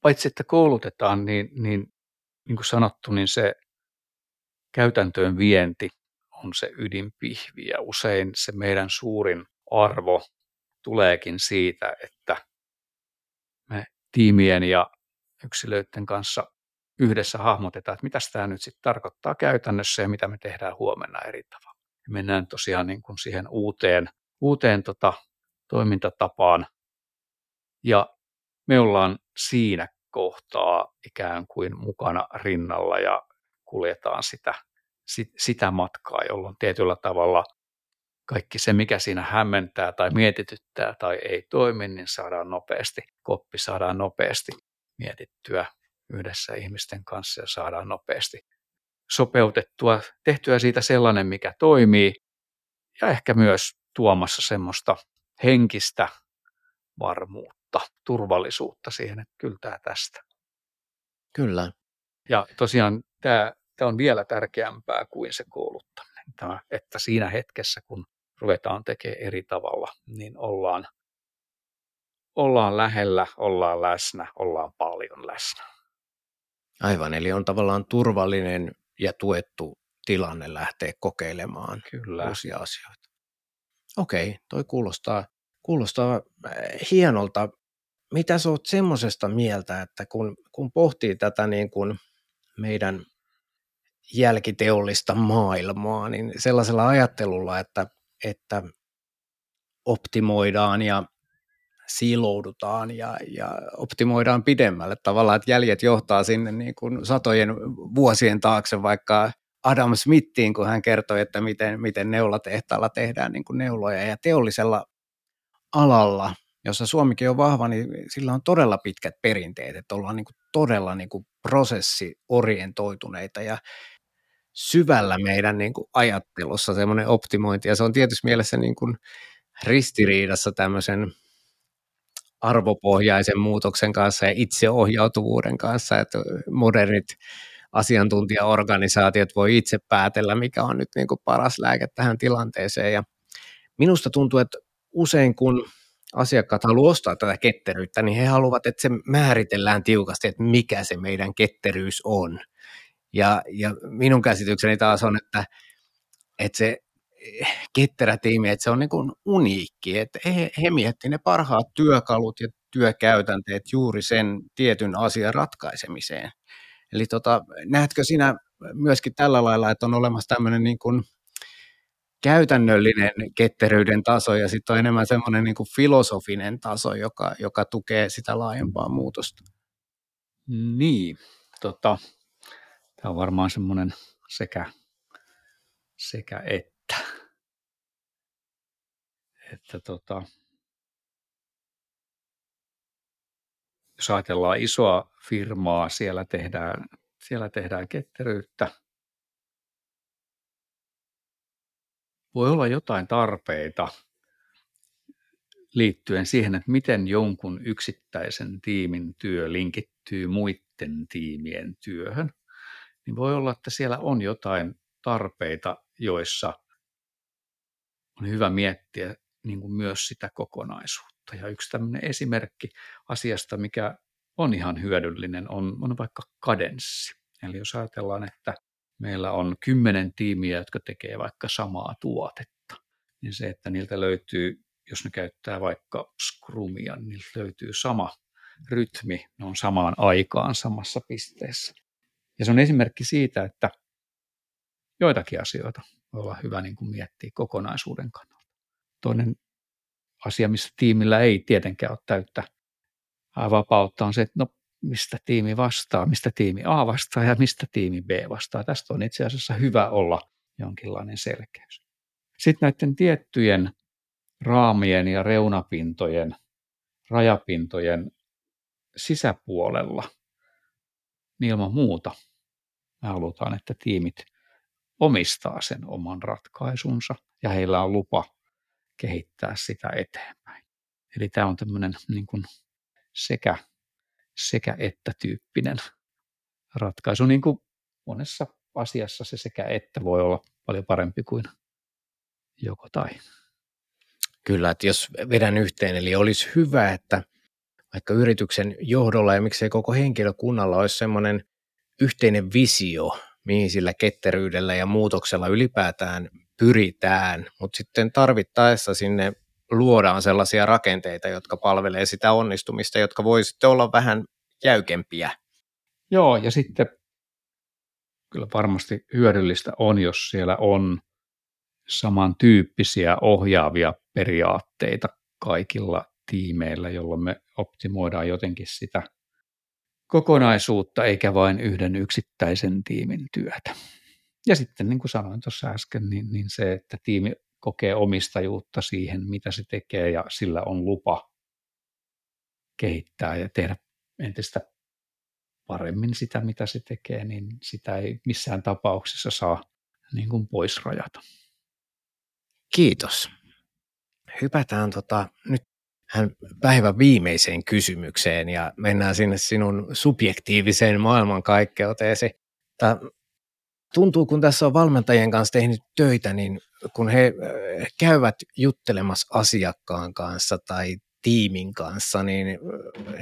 paitsi että koulutetaan, niin, niin, niin kuin sanottu, niin se käytäntöön vienti on se ydinpihvi ja usein se meidän suurin arvo tuleekin siitä, että me tiimien ja yksilöiden kanssa yhdessä hahmotetaan, että mitä tämä nyt sitten tarkoittaa käytännössä ja mitä me tehdään huomenna eri tavalla. Ja mennään tosiaan niin kuin siihen uuteen, uuteen tota, toimintatapaan ja me ollaan siinä kohtaa ikään kuin mukana rinnalla ja kuljetaan sitä, sitä matkaa, jolloin tietyllä tavalla kaikki se, mikä siinä hämmentää tai mietityttää tai ei toimi, niin saadaan nopeasti, koppi saadaan nopeasti mietittyä yhdessä ihmisten kanssa ja saadaan nopeasti sopeutettua, tehtyä siitä sellainen, mikä toimii ja ehkä myös tuomassa semmoista henkistä varmuutta, turvallisuutta siihen, että kyllä tämä tästä. Kyllä. Ja tosiaan tämä, tämä on vielä tärkeämpää kuin se kouluttaminen, tämä, että siinä hetkessä, kun ruvetaan tekemään eri tavalla, niin ollaan ollaan lähellä, ollaan läsnä, ollaan paljon läsnä. Aivan, eli on tavallaan turvallinen ja tuettu tilanne lähteä kokeilemaan Kyllä. uusia asioita. Okei, toi kuulostaa, kuulostaa äh, hienolta. Mitä sä oot semmoisesta mieltä, että kun, kun pohtii tätä niin kuin meidän jälkiteollista maailmaa, niin sellaisella ajattelulla, että, että optimoidaan ja siiloudutaan ja, ja optimoidaan pidemmälle. Tavallaan, että jäljet johtaa sinne niin kuin satojen vuosien taakse vaikka Adam Smithiin, kun hän kertoi, että miten, miten neulatehtaalla tehdään niin kuin neuloja. Ja teollisella alalla, jossa Suomikin on vahva, niin sillä on todella pitkät perinteet, että ollaan niin kuin todella niin kuin prosessiorientoituneita. Ja syvällä meidän niin kuin ajattelussa semmoinen optimointi, ja se on tietysti mielessä niin kuin ristiriidassa tämmöisen arvopohjaisen muutoksen kanssa ja itseohjautuvuuden kanssa, että modernit asiantuntijaorganisaatiot voi itse päätellä, mikä on nyt niin kuin paras lääke tähän tilanteeseen. Ja minusta tuntuu, että usein kun asiakkaat haluavat ostaa tätä ketteryyttä, niin he haluavat, että se määritellään tiukasti, että mikä se meidän ketteryys on. Ja, ja minun käsitykseni taas on, että, että se ketterä tiimi, että se on niin kuin uniikki, että he, he miettivät ne parhaat työkalut ja työkäytänteet juuri sen tietyn asian ratkaisemiseen. Eli tota, näetkö sinä myöskin tällä lailla, että on olemassa tämmöinen niin kuin käytännöllinen ketteryyden taso ja sitten on enemmän semmoinen niin filosofinen taso, joka, joka tukee sitä laajempaa muutosta? Niin, tota, tämä on varmaan semmoinen sekä, sekä että että tota, jos ajatellaan isoa firmaa, siellä tehdään, siellä tehdään ketteryyttä. Voi olla jotain tarpeita liittyen siihen, että miten jonkun yksittäisen tiimin työ linkittyy muiden tiimien työhön. Niin voi olla, että siellä on jotain tarpeita, joissa on hyvä miettiä niin kuin myös sitä kokonaisuutta. Ja yksi tämmöinen esimerkki asiasta, mikä on ihan hyödyllinen, on, on vaikka kadenssi. Eli jos ajatellaan, että meillä on kymmenen tiimiä, jotka tekee vaikka samaa tuotetta, niin se, että niiltä löytyy, jos ne käyttää vaikka Scrumia, niin niiltä löytyy sama rytmi, ne on samaan aikaan samassa pisteessä. Ja se on esimerkki siitä, että joitakin asioita voi olla hyvä niin kuin miettiä kokonaisuuden kannalta. Toinen asia, missä tiimillä ei tietenkään ole täyttä vapautta, on se, että no, mistä tiimi vastaa, mistä tiimi A vastaa ja mistä tiimi B vastaa. Tästä on itse asiassa hyvä olla jonkinlainen selkeys. Sitten näiden tiettyjen raamien ja reunapintojen, rajapintojen sisäpuolella, niin ilman muuta me halutaan, että tiimit omistaa sen oman ratkaisunsa ja heillä on lupa kehittää sitä eteenpäin. Eli tämä on tämmöinen niin kuin sekä, sekä että tyyppinen ratkaisu. Niin kuin monessa asiassa se sekä että voi olla paljon parempi kuin joko tai. Kyllä, että jos vedän yhteen, eli olisi hyvä, että vaikka yrityksen johdolla ja miksei koko henkilökunnalla olisi semmoinen yhteinen visio, mihin sillä ketteryydellä ja muutoksella ylipäätään pyritään, mutta sitten tarvittaessa sinne luodaan sellaisia rakenteita, jotka palvelee sitä onnistumista, jotka voi sitten olla vähän jäykempiä. Joo, ja sitten kyllä varmasti hyödyllistä on, jos siellä on samantyyppisiä ohjaavia periaatteita kaikilla tiimeillä, jolloin me optimoidaan jotenkin sitä kokonaisuutta eikä vain yhden yksittäisen tiimin työtä. Ja sitten niin kuin sanoin tuossa äsken, niin, niin se, että tiimi kokee omistajuutta siihen, mitä se tekee ja sillä on lupa kehittää ja tehdä entistä paremmin sitä, mitä se tekee, niin sitä ei missään tapauksessa saa niin kuin pois rajata. Kiitos. Hypätään tota, nyt hän päivän viimeiseen kysymykseen ja mennään sinne sinun subjektiiviseen maailmankaikkeuteesi. Tämä tuntuu, kun tässä on valmentajien kanssa tehnyt töitä, niin kun he äh, käyvät juttelemassa asiakkaan kanssa tai tiimin kanssa, niin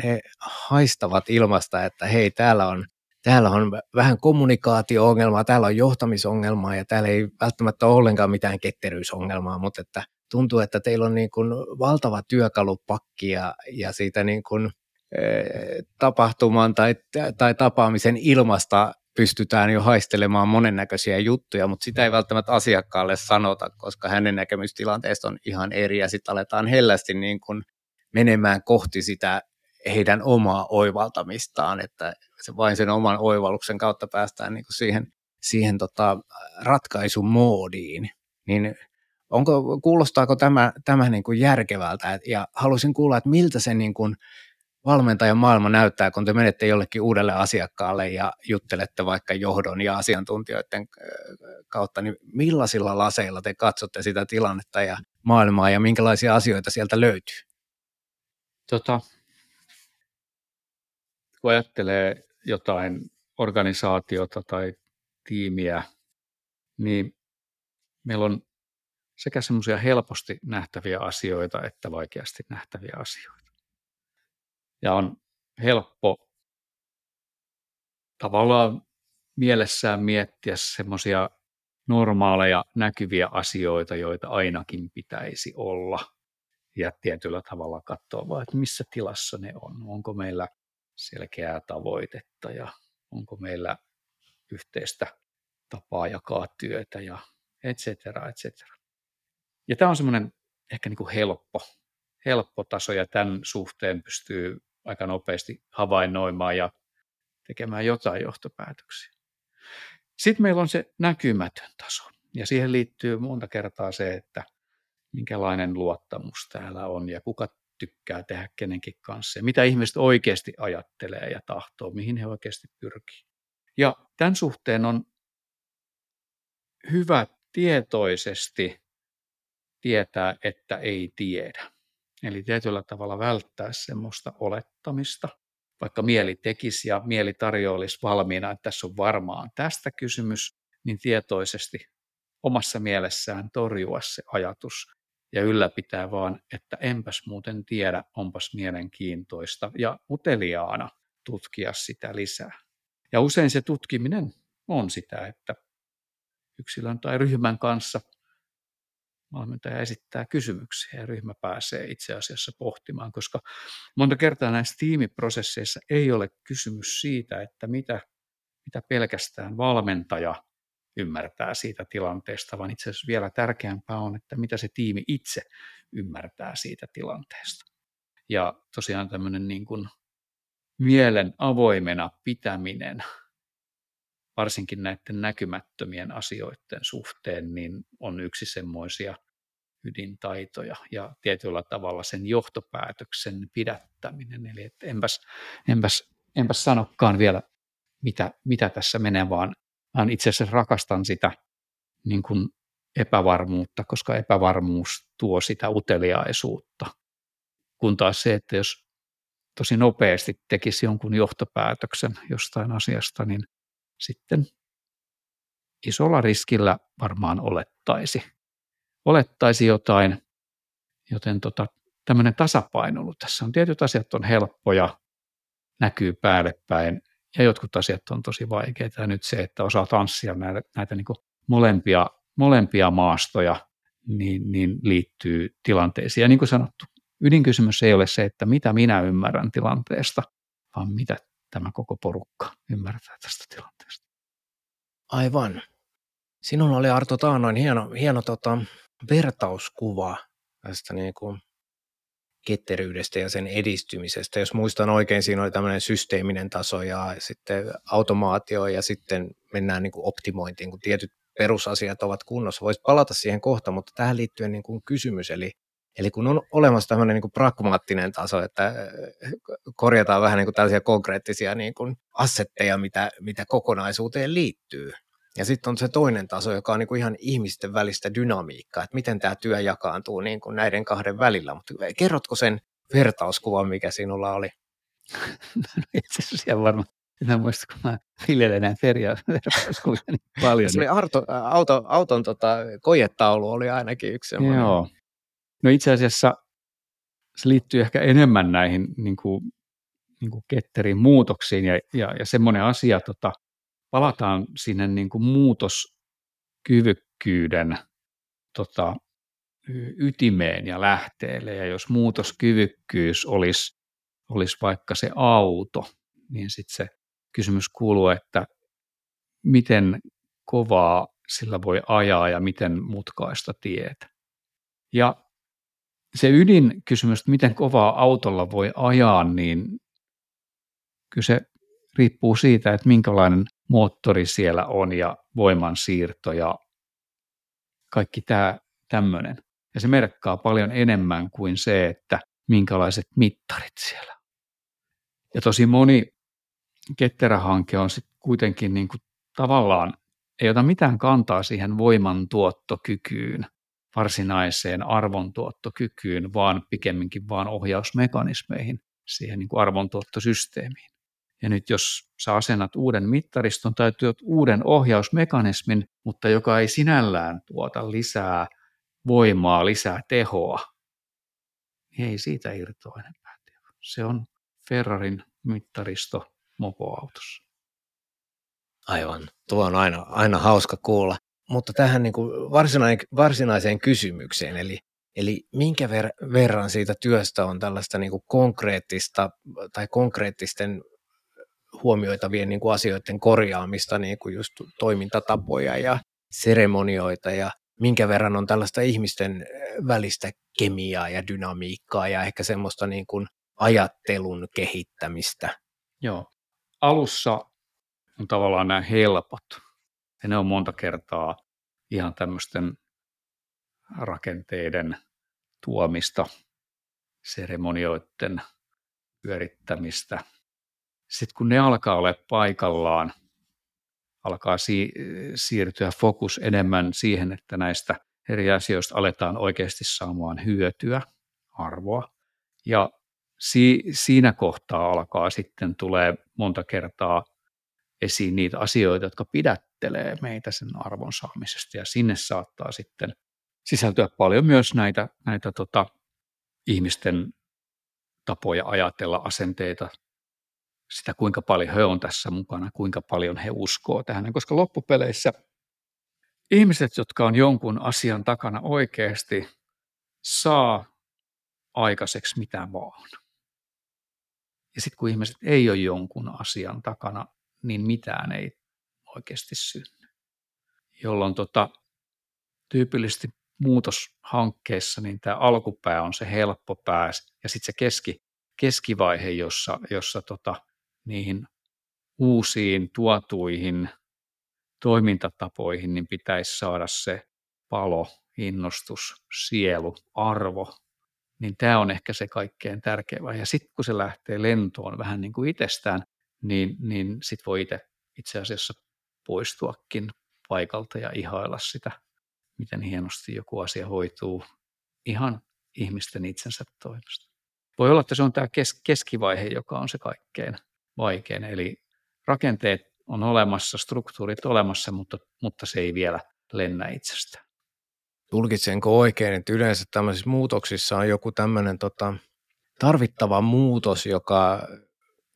he haistavat ilmasta, että hei, täällä on, täällä on vähän kommunikaatio-ongelmaa, täällä on johtamisongelmaa ja täällä ei välttämättä ole ollenkaan mitään ketteryysongelmaa, mutta että tuntuu, että teillä on niin kuin valtava työkalupakki ja, ja siitä niin kuin, tapahtuman tai, tai tapaamisen ilmasta pystytään jo haistelemaan monennäköisiä juttuja, mutta sitä ei välttämättä asiakkaalle sanota, koska hänen näkemystilanteesta on ihan eri ja sitten aletaan hellästi niin kuin menemään kohti sitä heidän omaa oivaltamistaan, että vain sen oman oivalluksen kautta päästään niin kuin siihen, siihen tota ratkaisumoodiin. Niin onko, kuulostaako tämä, tämä niin kuin järkevältä? Ja haluaisin kuulla, että miltä se niin kuin valmentajan maailma näyttää, kun te menette jollekin uudelle asiakkaalle ja juttelette vaikka johdon ja asiantuntijoiden kautta, niin millaisilla laseilla te katsotte sitä tilannetta ja maailmaa ja minkälaisia asioita sieltä löytyy? Tota, kun ajattelee jotain organisaatiota tai tiimiä, niin meillä on sekä semmoisia helposti nähtäviä asioita että vaikeasti nähtäviä asioita ja on helppo tavallaan mielessään miettiä semmoisia normaaleja näkyviä asioita, joita ainakin pitäisi olla. Ja tietyllä tavalla katsoa vaan, että missä tilassa ne on. Onko meillä selkeää tavoitetta ja onko meillä yhteistä tapaa jakaa työtä ja et cetera, et cetera. Ja tämä on semmoinen ehkä niin kuin helppo, helppo taso ja tämän suhteen pystyy aika nopeasti havainnoimaan ja tekemään jotain johtopäätöksiä. Sitten meillä on se näkymätön taso. Ja siihen liittyy monta kertaa se, että minkälainen luottamus täällä on ja kuka tykkää tehdä kenenkin kanssa ja mitä ihmiset oikeasti ajattelee ja tahtoo, mihin he oikeasti pyrkii. Ja tämän suhteen on hyvä tietoisesti tietää, että ei tiedä. Eli tietyllä tavalla välttää semmoista olettamista, vaikka mieli tekisi ja mieli tarjoilisi valmiina, että tässä on varmaan tästä kysymys, niin tietoisesti omassa mielessään torjua se ajatus ja ylläpitää vaan, että enpäs muuten tiedä, onpas mielenkiintoista ja uteliaana tutkia sitä lisää. Ja usein se tutkiminen on sitä, että yksilön tai ryhmän kanssa – valmentaja esittää kysymyksiä ja ryhmä pääsee itse asiassa pohtimaan, koska monta kertaa näissä tiimiprosesseissa ei ole kysymys siitä, että mitä, mitä pelkästään valmentaja ymmärtää siitä tilanteesta, vaan itse asiassa vielä tärkeämpää on, että mitä se tiimi itse ymmärtää siitä tilanteesta. Ja tosiaan tämmöinen niin kuin mielen avoimena pitäminen varsinkin näiden näkymättömien asioiden suhteen, niin on yksi semmoisia ydintaitoja ja tietyllä tavalla sen johtopäätöksen pidättäminen. Eli että enpäs, enpäs, enpäs sanokaan vielä, mitä, mitä tässä menee, vaan, vaan itse asiassa rakastan sitä niin kuin epävarmuutta, koska epävarmuus tuo sitä uteliaisuutta. Kun taas se, että jos tosi nopeasti tekisi jonkun johtopäätöksen jostain asiasta, niin sitten isolla riskillä varmaan olettaisi, olettaisi jotain, joten tota, tämmöinen tasapainoilu tässä on. Tietyt asiat on helppoja, näkyy päälle päin ja jotkut asiat on tosi vaikeita. Ja nyt se, että osaa tanssia näitä, näitä niin molempia, molempia maastoja, niin, niin liittyy tilanteisiin. Ja niin kuin sanottu, ydinkysymys ei ole se, että mitä minä ymmärrän tilanteesta, vaan mitä tämä koko porukka ymmärtää tästä tilanteesta. Aivan. Sinulla oli Arto Taanoin hieno, hieno tota, vertauskuva tästä niin kuin ketteryydestä ja sen edistymisestä. Jos muistan oikein, siinä oli tämmöinen systeeminen taso ja sitten automaatio ja sitten mennään niin kuin optimointiin, kun tietyt perusasiat ovat kunnossa. Voisi palata siihen kohta, mutta tähän liittyen niin kuin kysymys, eli Eli kun on olemassa tämmöinen niin kuin pragmaattinen taso, että äh, korjataan vähän niin kuin tällaisia konkreettisia niin kuin assetteja, mitä, mitä kokonaisuuteen liittyy. Ja sitten on se toinen taso, joka on niin kuin ihan ihmisten välistä dynamiikkaa, että miten tämä työ jakaantuu niin kuin näiden kahden välillä. Mutta kerrotko sen vertauskuvan, mikä sinulla oli? No, itse asiassa varmaan en muista, kun mä viljelen näitä vertauskuvia niin paljon. Se oli Arto, auto, auton tota, kojetaulu oli ainakin yksi semmoinen. Joo, No itse asiassa se liittyy ehkä enemmän näihin niin kuin, niin kuin ketterin muutoksiin ja, ja, ja semmoinen asia, tota, palataan sinne niin kuin muutoskyvykkyyden tota, ytimeen ja lähteelle. Ja jos muutoskyvykkyys olisi, olisi vaikka se auto, niin sitten se kysymys kuuluu, että miten kovaa sillä voi ajaa ja miten mutkaista tietä. Ja se ydinkysymys, että miten kovaa autolla voi ajaa, niin kyllä se riippuu siitä, että minkälainen moottori siellä on ja voimansiirto ja kaikki tämä tämmöinen. Ja se merkkaa paljon enemmän kuin se, että minkälaiset mittarit siellä. Ja tosi moni ketterähanke on sitten kuitenkin niin kuin tavallaan, ei ota mitään kantaa siihen voimantuottokykyyn, varsinaiseen arvontuottokykyyn, vaan pikemminkin vaan ohjausmekanismeihin, siihen niin kuin arvontuottosysteemiin. Ja nyt jos sä asennat uuden mittariston tai työt uuden ohjausmekanismin, mutta joka ei sinällään tuota lisää voimaa, lisää tehoa, niin ei siitä irtoa enempää. Se on Ferrarin mittaristo mopoautossa. Aivan. Tuo on aina, aina hauska kuulla. Mutta tähän niin kuin varsinaiseen kysymykseen, eli, eli minkä ver- verran siitä työstä on tällaista niin kuin konkreettista tai konkreettisten huomioitavien niin kuin asioiden korjaamista, niin kuin just toimintatapoja ja seremonioita ja minkä verran on tällaista ihmisten välistä kemiaa ja dynamiikkaa ja ehkä semmoista niin kuin ajattelun kehittämistä. Joo. Alussa on tavallaan nämä helpot. Ja ne on monta kertaa ihan tämmöisten rakenteiden tuomista, seremonioiden pyörittämistä. Sitten kun ne alkaa olla paikallaan, alkaa si- siirtyä fokus enemmän siihen, että näistä eri asioista aletaan oikeasti saamaan hyötyä, arvoa. Ja si- siinä kohtaa alkaa sitten tulee monta kertaa esiin niitä asioita, jotka pidättelee meitä sen arvon saamisesta. Ja sinne saattaa sitten sisältyä paljon myös näitä, näitä tota, ihmisten tapoja ajatella, asenteita, sitä kuinka paljon he on tässä mukana, kuinka paljon he uskoo tähän. Koska loppupeleissä ihmiset, jotka on jonkun asian takana oikeasti, saa aikaiseksi mitä vaan. Ja sitten kun ihmiset ei ole jonkun asian takana, niin mitään ei oikeasti synny. Jolloin tota, tyypillisesti muutoshankkeessa niin tämä alkupää on se helppo pää ja sitten se keski, keskivaihe, jossa, jossa tota, niihin uusiin tuotuihin toimintatapoihin niin pitäisi saada se palo, innostus, sielu, arvo, niin tämä on ehkä se kaikkein tärkein Ja sitten kun se lähtee lentoon vähän niin kuin itsestään, niin, niin sitten voi itse itse asiassa poistuakin paikalta ja ihailla sitä, miten hienosti joku asia hoituu ihan ihmisten itsensä toimesta. Voi olla, että se on tämä kes- keskivaihe, joka on se kaikkein vaikein, eli rakenteet on olemassa, struktuurit olemassa, mutta, mutta se ei vielä lennä itsestään. Tulkitsenko oikein, että yleensä tämmöisissä muutoksissa on joku tämmöinen tota, tarvittava muutos, joka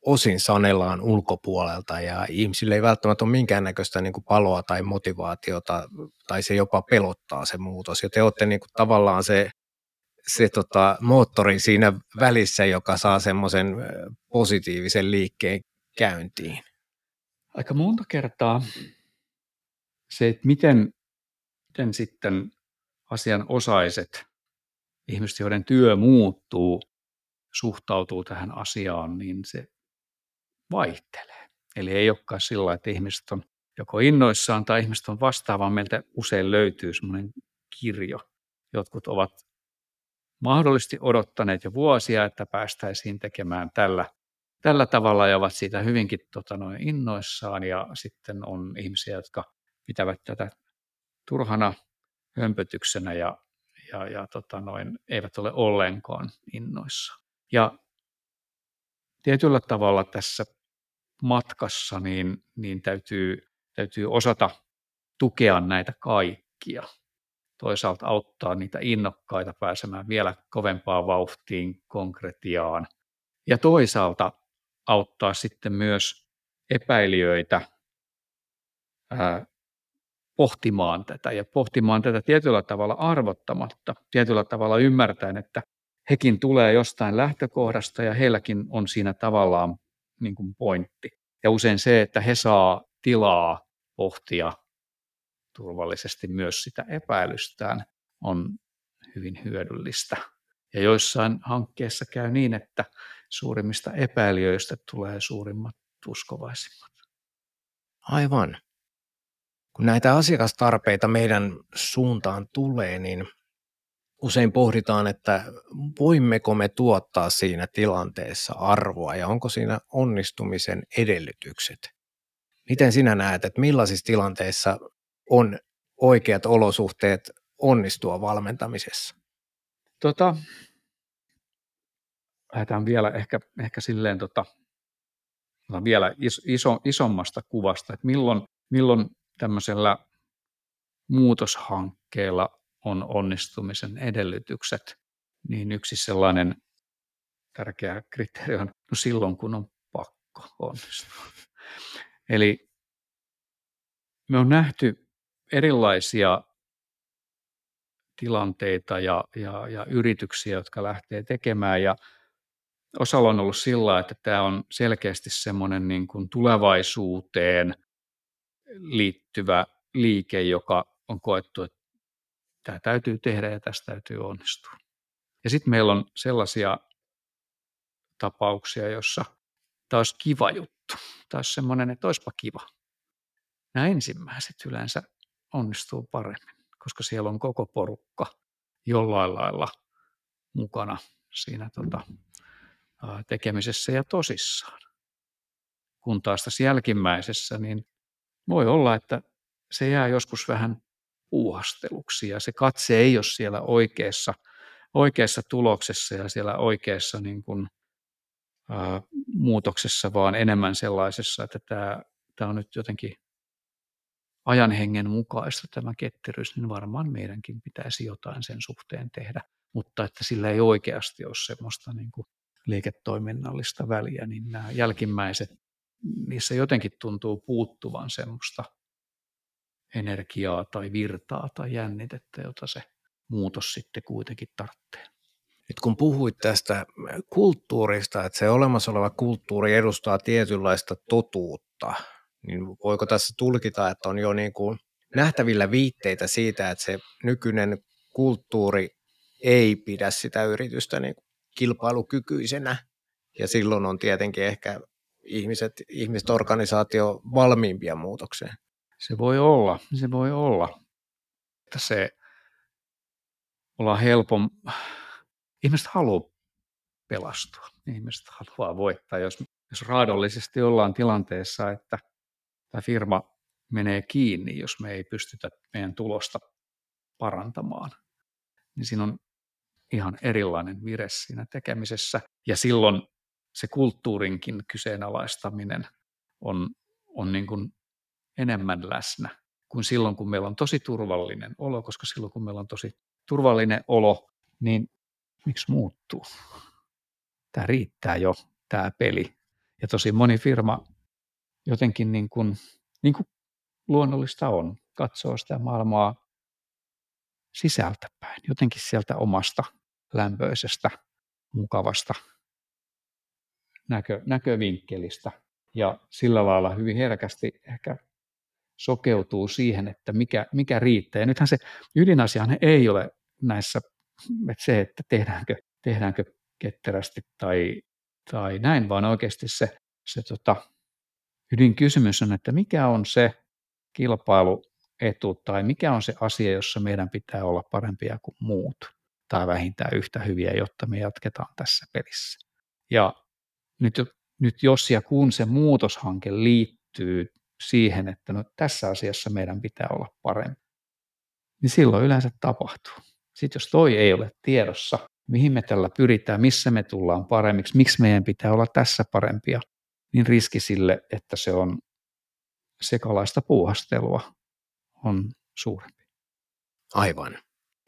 osin sanellaan ulkopuolelta ja ihmisille ei välttämättä ole minkäännäköistä niin kuin paloa tai motivaatiota tai se jopa pelottaa se muutos. Ja te olette niin kuin tavallaan se, se tota, moottori siinä välissä, joka saa semmoisen positiivisen liikkeen käyntiin. Aika monta kertaa se, että miten, miten sitten asianosaiset ihmiset, joiden työ muuttuu, suhtautuu tähän asiaan, niin se vaihtelee. Eli ei olekaan sillä että ihmiset on joko innoissaan tai ihmiset on vastaavaan. Meiltä usein löytyy semmoinen kirjo. Jotkut ovat mahdollisesti odottaneet jo vuosia, että päästäisiin tekemään tällä, tällä tavalla ja ovat siitä hyvinkin tota, noin innoissaan. Ja sitten on ihmisiä, jotka pitävät tätä turhana hömpötyksenä ja, ja, ja tota, noin, eivät ole ollenkaan innoissa. Ja tietyllä tavalla tässä matkassa niin, niin täytyy, täytyy osata tukea näitä kaikkia. toisaalta auttaa niitä innokkaita pääsemään vielä kovempaan vauhtiin, konkretiaan. Ja toisaalta auttaa sitten myös epäilijöitä ää, pohtimaan tätä ja pohtimaan tätä tietyllä tavalla arvottamatta, tietyllä tavalla ymmärtäen, että hekin tulee jostain lähtökohdasta ja heilläkin on siinä tavallaan niin kuin pointti. Ja usein se, että he saa tilaa pohtia turvallisesti myös sitä epäilystään, on hyvin hyödyllistä. Ja joissain hankkeissa käy niin, että suurimmista epäilijöistä tulee suurimmat uskovaisimmat. Aivan. Kun näitä asiakastarpeita meidän suuntaan tulee, niin usein pohditaan, että voimmeko me tuottaa siinä tilanteessa arvoa ja onko siinä onnistumisen edellytykset. Miten sinä näet, että millaisissa tilanteissa on oikeat olosuhteet onnistua valmentamisessa? Tota, lähdetään vielä ehkä, ehkä silleen tota, vielä iso, isommasta kuvasta, että milloin, milloin tämmöisellä muutoshankkeella on onnistumisen edellytykset, niin yksi sellainen tärkeä kriteeri on no silloin, kun on pakko onnistua. Eli me on nähty erilaisia tilanteita ja, ja, ja yrityksiä, jotka lähtee tekemään ja osalla on ollut sillä, että tämä on selkeästi semmoinen niin kuin tulevaisuuteen liittyvä liike, joka on koettu, että tämä täytyy tehdä ja tästä täytyy onnistua. Ja sitten meillä on sellaisia tapauksia, jossa tämä olisi kiva juttu. Tämä olisi semmoinen, että olisipa kiva. Nämä ensimmäiset yleensä onnistuu paremmin, koska siellä on koko porukka jollain lailla mukana siinä tota, tekemisessä ja tosissaan. Kun taas tässä jälkimmäisessä, niin voi olla, että se jää joskus vähän puuhasteluksi ja se katse ei ole siellä oikeassa, oikeassa tuloksessa ja siellä oikeassa niin kuin, ää, muutoksessa, vaan enemmän sellaisessa, että tämä, tämä on nyt jotenkin ajan hengen mukaista tämä ketteryys, niin varmaan meidänkin pitäisi jotain sen suhteen tehdä, mutta että sillä ei oikeasti ole semmoista niin kuin liiketoiminnallista väliä, niin nämä jälkimmäiset, niissä jotenkin tuntuu puuttuvan semmoista energiaa tai virtaa tai jännitettä, jota se muutos sitten kuitenkin tarvitsee. Nyt kun puhuit tästä kulttuurista, että se olemassa oleva kulttuuri edustaa tietynlaista totuutta, niin voiko tässä tulkita, että on jo niin kuin nähtävillä viitteitä siitä, että se nykyinen kulttuuri ei pidä sitä yritystä niin kilpailukykyisenä, ja silloin on tietenkin ehkä ihmiset, ihmiset organisaatio valmiimpia muutokseen. Se voi olla, se voi olla, että se ollaan helpom. Ihmiset haluaa pelastua, ihmiset haluaa voittaa. Jos, jos raadollisesti ollaan tilanteessa, että tämä firma menee kiinni, jos me ei pystytä meidän tulosta parantamaan, niin siinä on ihan erilainen vire siinä tekemisessä. Ja silloin se kulttuurinkin kyseenalaistaminen on, on niin kuin enemmän läsnä kuin silloin, kun meillä on tosi turvallinen olo, koska silloin, kun meillä on tosi turvallinen olo, niin miksi muuttuu? Tämä riittää jo, tämä peli. Ja tosi moni firma jotenkin niin kuin, niin kuin luonnollista on, katsoo sitä maailmaa sisältäpäin, jotenkin sieltä omasta lämpöisestä, mukavasta näkö, näkövinkkelistä. Ja sillä lailla hyvin herkästi ehkä sokeutuu siihen, että mikä, mikä riittää. Ja nythän se ydinasiahan ei ole näissä että se, että tehdäänkö, tehdäänkö ketterästi tai, tai näin, vaan oikeasti se, se tota, ydinkysymys on, että mikä on se kilpailuetu tai mikä on se asia, jossa meidän pitää olla parempia kuin muut tai vähintään yhtä hyviä, jotta me jatketaan tässä pelissä. Ja nyt, nyt jos ja kun se muutoshanke liittyy siihen, että no tässä asiassa meidän pitää olla parempi, niin silloin yleensä tapahtuu. Sitten jos toi ei ole tiedossa, mihin me tällä pyritään, missä me tullaan paremmiksi, miksi meidän pitää olla tässä parempia, niin riski sille, että se on sekalaista puuhastelua, on suurempi. Aivan.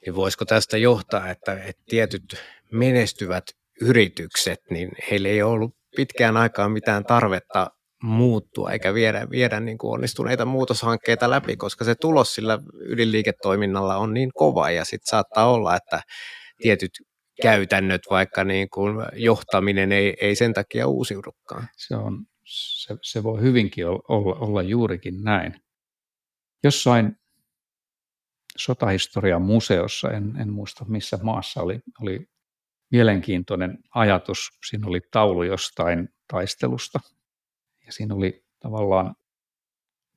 niin voisiko tästä johtaa, että, että tietyt menestyvät yritykset, niin heillä ei ollut pitkään aikaan mitään tarvetta muuttua eikä viedä, viedä niin kuin onnistuneita muutoshankkeita läpi, koska se tulos sillä ydinliiketoiminnalla on niin kova ja sitten saattaa olla, että tietyt käytännöt, vaikka niin kuin johtaminen ei, ei sen takia uusiudukaan. Se, on, se, se voi hyvinkin olla, olla juurikin näin. Jossain sotahistorian museossa, en, en muista missä maassa, oli, oli mielenkiintoinen ajatus. Siinä oli taulu jostain taistelusta ja siinä oli tavallaan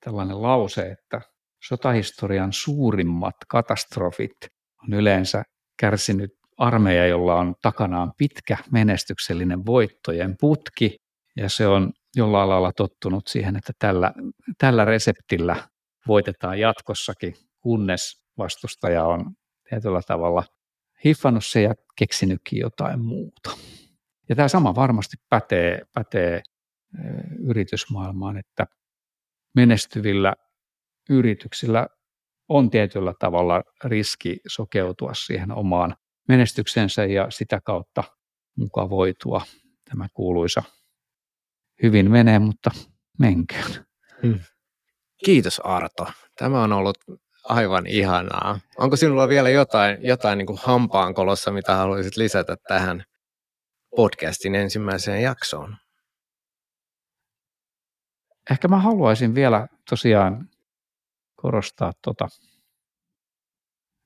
tällainen lause, että sotahistorian suurimmat katastrofit on yleensä kärsinyt armeija, jolla on takanaan pitkä menestyksellinen voittojen putki, ja se on jollain lailla tottunut siihen, että tällä, tällä reseptillä voitetaan jatkossakin, kunnes vastustaja on tietyllä tavalla hiffannut se ja keksinytkin jotain muuta. Ja tämä sama varmasti pätee, pätee yritysmaailmaan, että menestyvillä yrityksillä on tietyllä tavalla riski sokeutua siihen omaan menestyksensä ja sitä kautta mukavoitua. Tämä kuuluisa hyvin menee, mutta menköön. Hmm. Kiitos Arto. Tämä on ollut aivan ihanaa. Onko sinulla vielä jotain, jotain niin kuin hampaankolossa, mitä haluaisit lisätä tähän podcastin ensimmäiseen jaksoon? Ehkä mä haluaisin vielä tosiaan korostaa tota,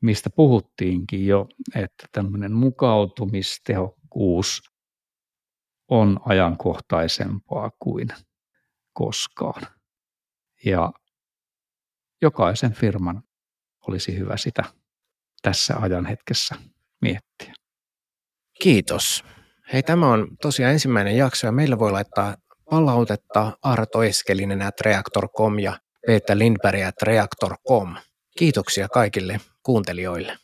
mistä puhuttiinkin jo, että tämmöinen mukautumistehokkuus on ajankohtaisempaa kuin koskaan. Ja jokaisen firman olisi hyvä sitä tässä ajan hetkessä miettiä. Kiitos. Hei, tämä on tosiaan ensimmäinen jakso ja meillä voi laittaa palautetta Arto Eskelinen at reaktor.com ja Peter Lindberg at reaktor.com. Kiitoksia kaikille kuuntelijoille.